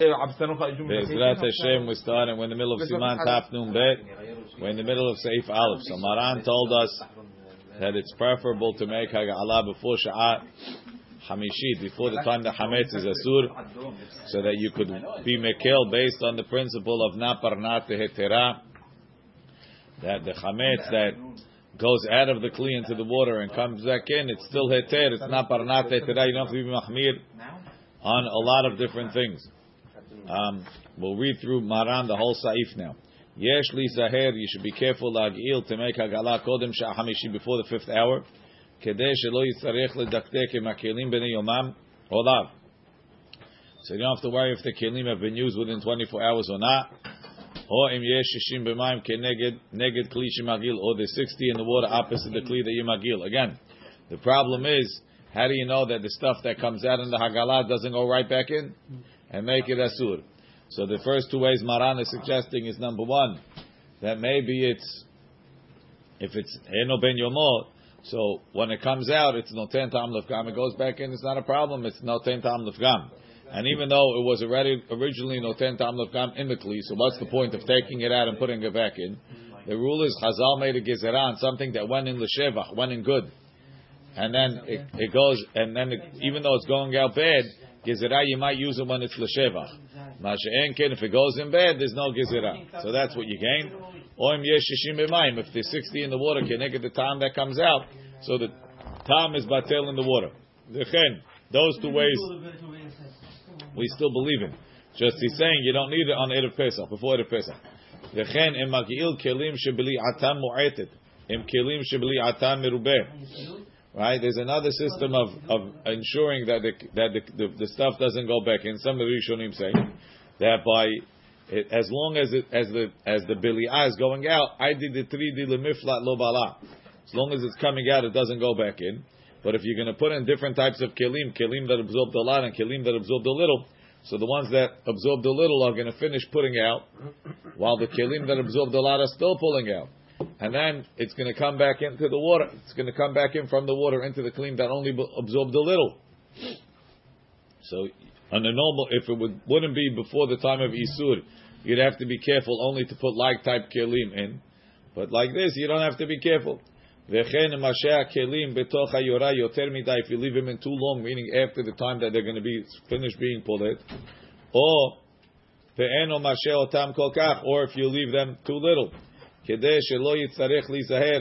Be'ezrat Hashem, we're starting. We're in the middle of Siman Taf Nun Bet. We're in the middle of Seif Aleph. So Maran told us that it's preferable to make Haga'ala before Sha'at Hamishit, before the time the Hametz is Asur, so that you could be Mekel based on the principle of Naparnat Hetera, that the Hametz that goes out of the Kli into the water and comes back in, it's still Heter, it's Naparnat Hetera, you don't have to be Mahmir on a lot of different things. Um, we'll read through Maran the whole Saif now. Yesh li zaher, you should be careful lagil to make hagala kodem shahamishi before the fifth hour. Kedei shelo yitzarech ledaktek im b'nei yomam olav. So you don't have to worry if the kelim have been used within 24 hours or not. Or im yesh shishim b'mayim keneged neged kli shemagil, or the 60 in the water opposite the kli that you magil. Again, the problem is, how do you know that the stuff that comes out in the hagala doesn't go right back in? And make it asur. So the first two ways Maran is suggesting is number one, that maybe it's if it's eno ben yomot, so when it comes out, it's noten tam lefgam. It goes back in, it's not a problem. It's noten tam lefgam. And even though it was already originally noten tam lefgam in the kli, so what's the point of taking it out and putting it back in? The rule is Chazal made a gezeran, something that went in l'shevach, went in good, and then it, it goes, and then it, even though it's going out bad, Gezerah, you might use it when it's l'shevach. Masha'en ken, if it goes in bed, there's no gezerah. So that's what you gain. Oim yeshishim b'mayim. If there's 60 in the water, can get the time that comes out. So the time is batel in the water. Dechen, those two ways we still believe in. Just he's saying you don't need it on Erev Pesach, before Erev Pesach. Dechen, im magil kelim shebili atam mu'etet. Im kelim shebili atam merubeh. Right? There's another system of, of ensuring that the, that the, the, the stuff doesn't go back in. Some of the Rishonim say that by it, as long as it, as the as the bili'ah is going out, I did the three di lemiflat lo bala. As long as it's coming out, it doesn't go back in. But if you're going to put in different types of kelim, kelim that absorb a lot and kelim that absorb a little, so the ones that absorbed a little are going to finish putting out, while the kelim that absorbed a lot are still pulling out and then it's going to come back into the water. It's going to come back in from the water into the kli that only absorbed a little. So, on a normal, if it would, wouldn't be before the time of Isur, you'd have to be careful only to put like type kelim in. But like this, you don't have to be careful. If you leave them in too long, meaning after the time that they're going to be finished being pulled, or or if you leave them too little. כדי שלא יצטרך להיזהר,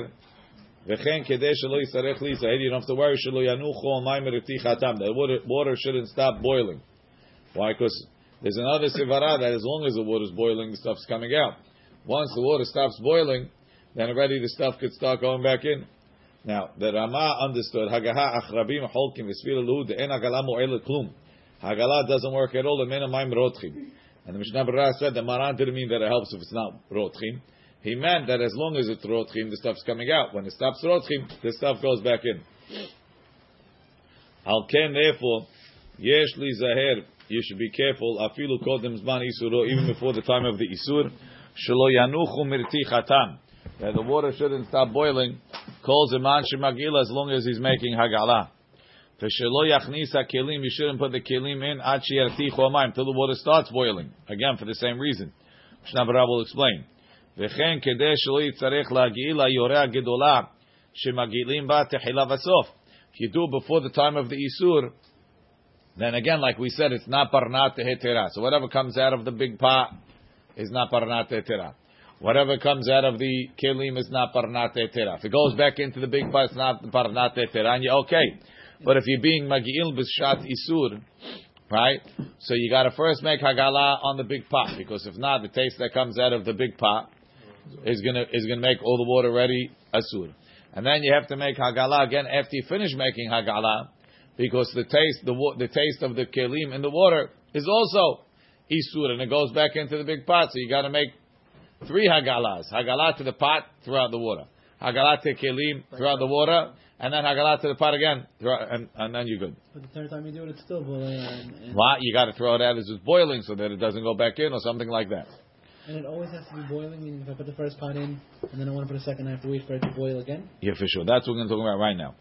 וכן כדי שלא יצטרך להיזהר, you don't have to worry, שלא ינוחו מים מרתיחתם, the water, water shouldn't stop boiling. Why? Because there's another sivara that as long as the water is boiling, the stuff's coming out. Once the water stops boiling, then already the stuff could start going back in. Now, the Rama understood, Hagaha achrabim holkim v'sfira luhu de'en hagala mo'elet klum. Hagala doesn't work at all, the men mayim rotchim. And the Mishnah Berurah said the Maran didn't mean that it helps if it's not rotchim. He meant that as long as it's rotchim, the stuff's coming out. When it stops rotchim, the stuff goes back in. Al ken, therefore, yesh li zaher, you should be careful, afilu kodem zman isuro, even before the time of the isur, shelo yanuchu mirtichatam, that the water shouldn't stop boiling, calls man shemagil as long as he's making hagala. V'shelo yachnisa kelim, you shouldn't put the kelim in, ad sheyartichu amayim, till the water starts boiling. Again, for the same reason. Mishnah will explain. וכן כדי שלא יצטרך להגעיל ליורה הגדולה שמגעילים בה תחילה וסוף. If you do before the time of the Isur, then again, like we said, it's not parnat hetera. So whatever comes out of the big pot is not parnat hetera. Whatever comes out of the kelim is not parnat hetera. If it goes back into the big pot, it's not parnat hetera. And you're okay. But if you're being magi'il b'shat isur, right? So you got to first make hagala on the big pot because if not, the taste that comes out of the big pot is gonna is gonna make all the water ready asur. And then you have to make hagala again after you finish making hagala, because the taste the the taste of the kelim in the water is also isur, and it goes back into the big pot. So you got to make three hagalas: hagala to the pot throughout the water, hagala to kelim throughout the water, and then hagala to the pot again, and, and then you're good. But the third time you do it, it's still boiling. What you got to throw it out as it's boiling, so that it doesn't go back in or something like that. And it always has to be boiling, meaning if I put the first pot in and then I want to put a second, I have to wait for it to boil again? Yeah, for sure. That's what we're going to talk about right now.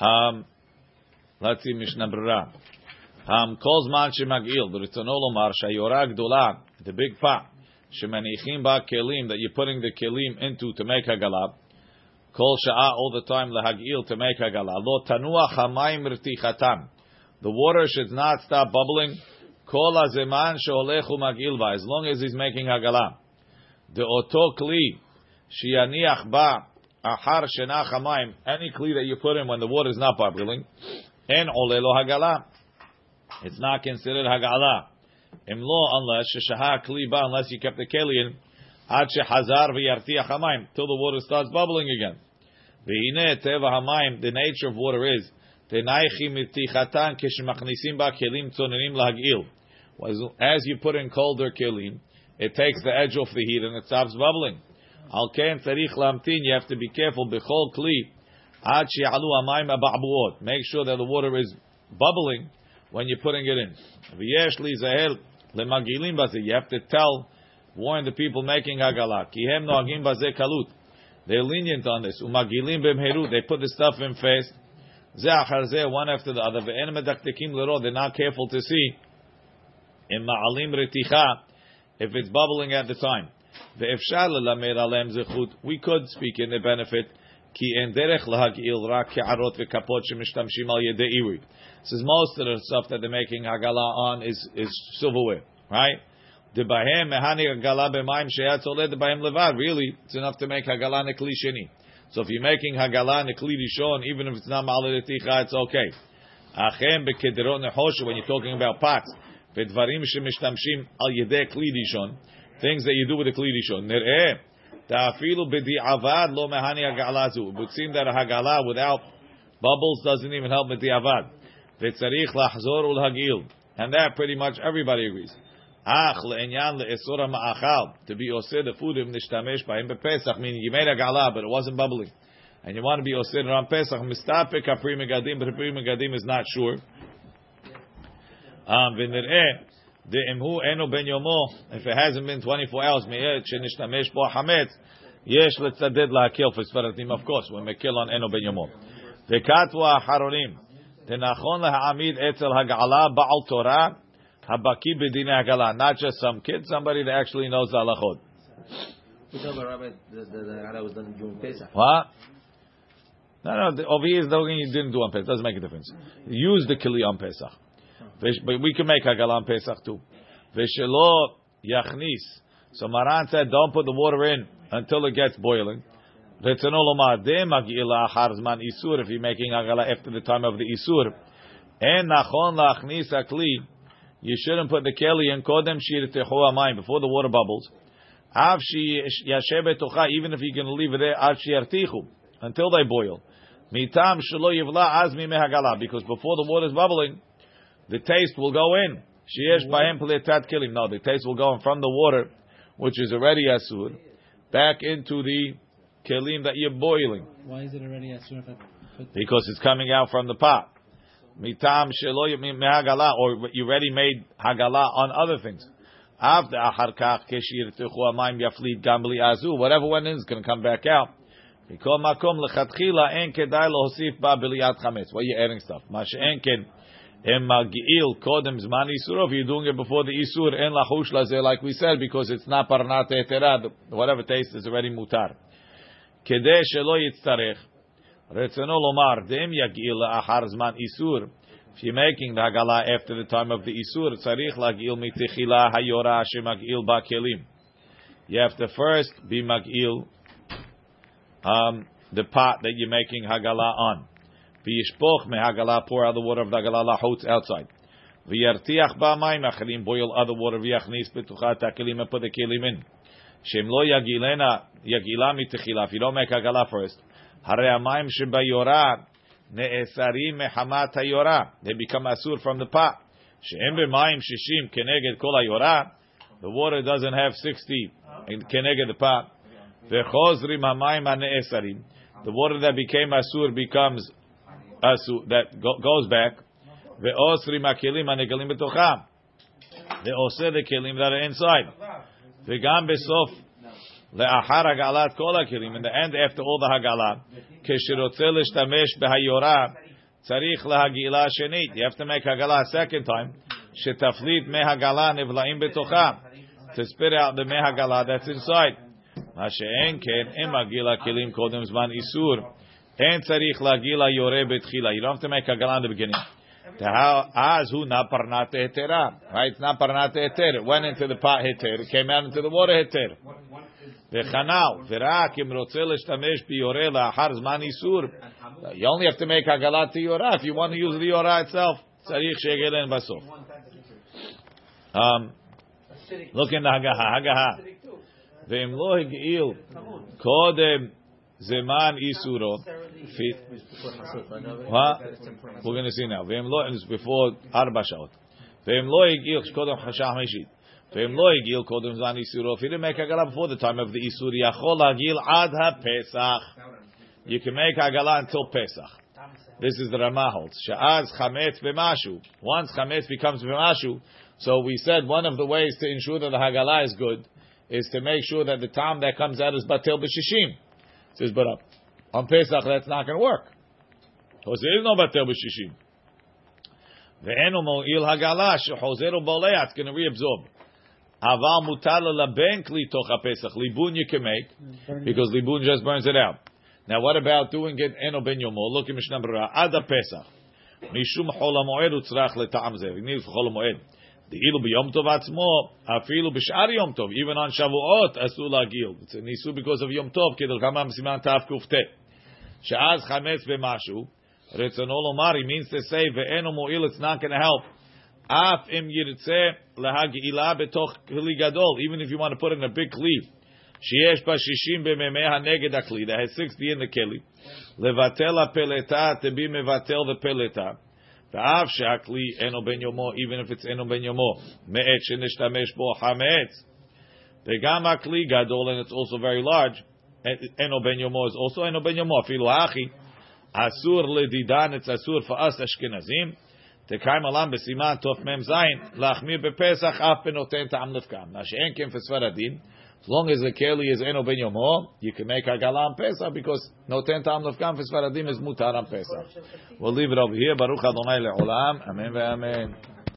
Um, let's see Mishnah Berurah. Um, calls shemagil, but it's an olomar shayora gdola, the big pot, shemanichim ba kelim that you're putting the kelim into to make hagalab. Kol sha'a all the time lehagil to make hagala. Lo tanua chamayim rtichatam. The water should not stop bubbling. Kol azeman sheholechu magil ba. As long as he's making hagala. The oto kli shianiach ba ahar shena chamayim. Any kli that you put in when the water is not bubbling, en olelo hagala. It's not considered hagala. Imlo unless sheshaha kli ba unless you kept the keli in. Ad shehazar v'yartiach hamayim till the water starts bubbling again. V'hine teva hamayim. The nature of water is tenaichi mitichatan keshemachnisim ba kelim tzonenim lahagil. As you put in colder kelim, it takes the edge off the heat and it stops bubbling. Al ken tzarich lamtin. You have to be careful. Bechol kli ad she'alu hamayim aba'buot. Make sure that the water is bubbling when you're putting it in. V'yesh li zahel lemagilim bazi. You have to tell warn the people making hagala. Kihem noagim bazeh kalut. They're lenient on this. Umagilim b'mheru. They put the stuff in fast. Zeh one after the other. Ve'en medaktekim lero. They're not careful to see. In ma'alim reticha, if it's bubbling at the time. Alem zechut. We could speak in the benefit. Ki en derech lahagil rak ve'kapot shemishtamshim al yedei iwi. Says most of the stuff that they're making hagala on is is silverware, right? The bahem mehani hagala b'mayim sheyat oled bahem levad. Really, it's enough to make hagala nekli sheni. So if you're making hagala nekli rishon, even if it's not ma'aleticha, it's okay. Achem. When you're talking about pots, v'dvarim shemishtamshim al yedei kli rishon, things that you do with the kli rishon. Nereh ta'afilu b'di'avad lo mehani hagala zu. It would seem that a hagala without bubbles doesn't even help with di'avad. V'tzarich lachzor ulhagil. And that pretty much everybody agrees. Ach le'enyan le'esura ma'achal. To be food im nishtamesh ba'im bePesach, meaning you made a gala, but it wasn't bubbling. And you want to be osir around Pesach, mistape haPri Megadim, but haPri Megadim is not sure. Um, v'nir'eh, de'imhu eno ben yomo, if it hasn't been 24 hours, bo hametz, yesh letzaded la'akil for Sfaradim, of course, when we kill on eno ben yomo. V'katvu ha'acharonim, tenachon leha'amid etzel hag'ala ba'al Torah, habaki b'dinei hagala, not just some kid, somebody that actually knows the halachot. We tell the rabbi that the hagala was done during Pesach. What? No, no. the- Over here is the only you didn't do on Pesach. Doesn't make a difference. Use the kili on Pesach, but we can make hagala on Pesach too. Veshelo yachnis. So Maran said, don't put the water in until it gets boiling. If you're making hagala after the time of the isur, and nachon lachnis akli. You shouldn't put the keli in kodem shir tehu amayim before the water bubbles. Av shi yashe betocha, even if you're going to leave it there, av until they boil. Mitam shelo yivla azmi mehagala, because before the water is bubbling, the taste will go in. Sheyesh bahem pletat kilim. No, the taste will go in from the water, which is already asur, back into the kelim that you're boiling, Why is it already asur if I put because it's coming out from the pot. Mitam shelo mehagala, or you already made hagala on other things. After achar kach keshir techu amayim yaflit gambli azu, whatever went in is going to come back out. Mikol makom lechatchila en kedai lohosif ba b'liyat chametz. Why are you adding stuff? Mashe enken em magi'il kodem zman isur. If you're doing it before the isur, en lachush lazeh, like we said, because it's not parnat eterad, whatever taste is already mutar. Kedei shelo yitztarech. Retzono lomar, dem yagi'il la'achar zman isur. If you're making the hagala after the time of the isur, tzarich lagil mitechila hayora shemagil ba kelim. You have to first be magil um, the pot that you're making hagala on. V'yishpoch me hagala, pour out the water of the hagala lahutz outside. V'yartiach ba mayim achalim, boil other water, v'yachnis betuchat hakelim, and put the kelim in. Shem lo yagilena, yagila mitechila, if you don't make hagala first. Hare amayim shebayora, ne'esarim mehamat hayora. They become asur from the pot. She'em b'mayim shishim keneged kol hayora. The water doesn't have 60 in keneged the pot. V'chozrim hamayim hane'esarim. The water that became asur becomes asur, that go, goes back. Ve'osrim hakelim hanegalim betocham. Ve'oseh the kelim that are inside. Ve'gam besof le'achar hagalat kol hakelim. In the end, after all the hagalah, כשרוצה להשתמש בהיורה, צריך להגעילה שנית. You have to make הגלה a second time. שתפליט מי הגלה נבלעים בתוכה. To spit out the מי הגלה that's inside. מה שאין כן, אם מגיל הכלים קודם זמן איסור, אין צריך להגיל היורה בתחילה. You don't have to make הגלה in the beginning. אז הוא נפרנת היתרה. Right? It's נפרנת היתר. It went into the pot היתר, it came out into the water היתר. וכנ"ל, ורק אם רוצה להשתמש ביורה לאחר זמן איסור, you only have to make הגלה to יורה. If you want to use the יורה itself, צריך שיגלן בסוף. Um, look in the הגהה, הגהה. ואם לא הגעיל קודם Zeman Isuro. Fit. We're going to see now. Ve'em lo, it's before Arba Shaot. Ve'em lo yigil shkodom chashah meshit. Ve'em lo yigil kodom zan Isuro. If he didn't make Haggalah before the time of the Isur, yachol hagil ad ha-Pesach. You can make Haggalah until Pesach. This is the Ramah holds. Sha'az chametz b'mashu. Once chametz becomes b'mashu, so we said one of the ways to ensure that the Haggalah is good is to make sure that the time that comes out is batel b'shishim. Says, but uh, on Pesach that's not going to work. Because there is no batil b'shishim. Ve'enu mo'il hagala shechozeru bolea. It's going to reabsorb. Aval mutal laben kli toch Pesach. Libun you can make because libun just burns it out. Now what about doing it eno ben yomo? Look at Mishnah Berurah. Ada Pesach. Mishum chol hamoed utzrach leta'am zeh. We need chol hamoed. De'ilu b'yom tov atzmo, afilu b'shar yom tov, even on Shavuot, asul lagil. It's an isu because of yom tov, kedel kamam siman tav kufte. She'az chametz b'mashu, retzono lomar, he means to say, ve'eno mo'il, it's not going to help. Af im yirtzeh lahagila betoch kli gadol, even if you want to put in a big kli. שיש בה שישים במימיה נגד הכלי, that has 60 in the כלי, לבטל הפלטה, to be מבטל ופלטה, Ta'av she'akli eno ben yomo, even if it's eno ben yomo, me'et she'neshtamesh bo hametz. Vegam hakli gadol, and it's also very large. Eno ben yomo is also eno ben yomo, afilu achi. Asur ledidan, it's asur for us Ashkenazim. תקיים עולם בסימן תמ"ז, להחמיר בפסח אף בנותן טעם נפקם. מה שאין for Sfaradim as long as the keli is eno ben yomo, you can make hagala on Pesach because no ten tam lefkam for Sfaradim is mutar on Pesach. We'll leave it over here. Baruch Adonai le'olam. Amen ve'amen.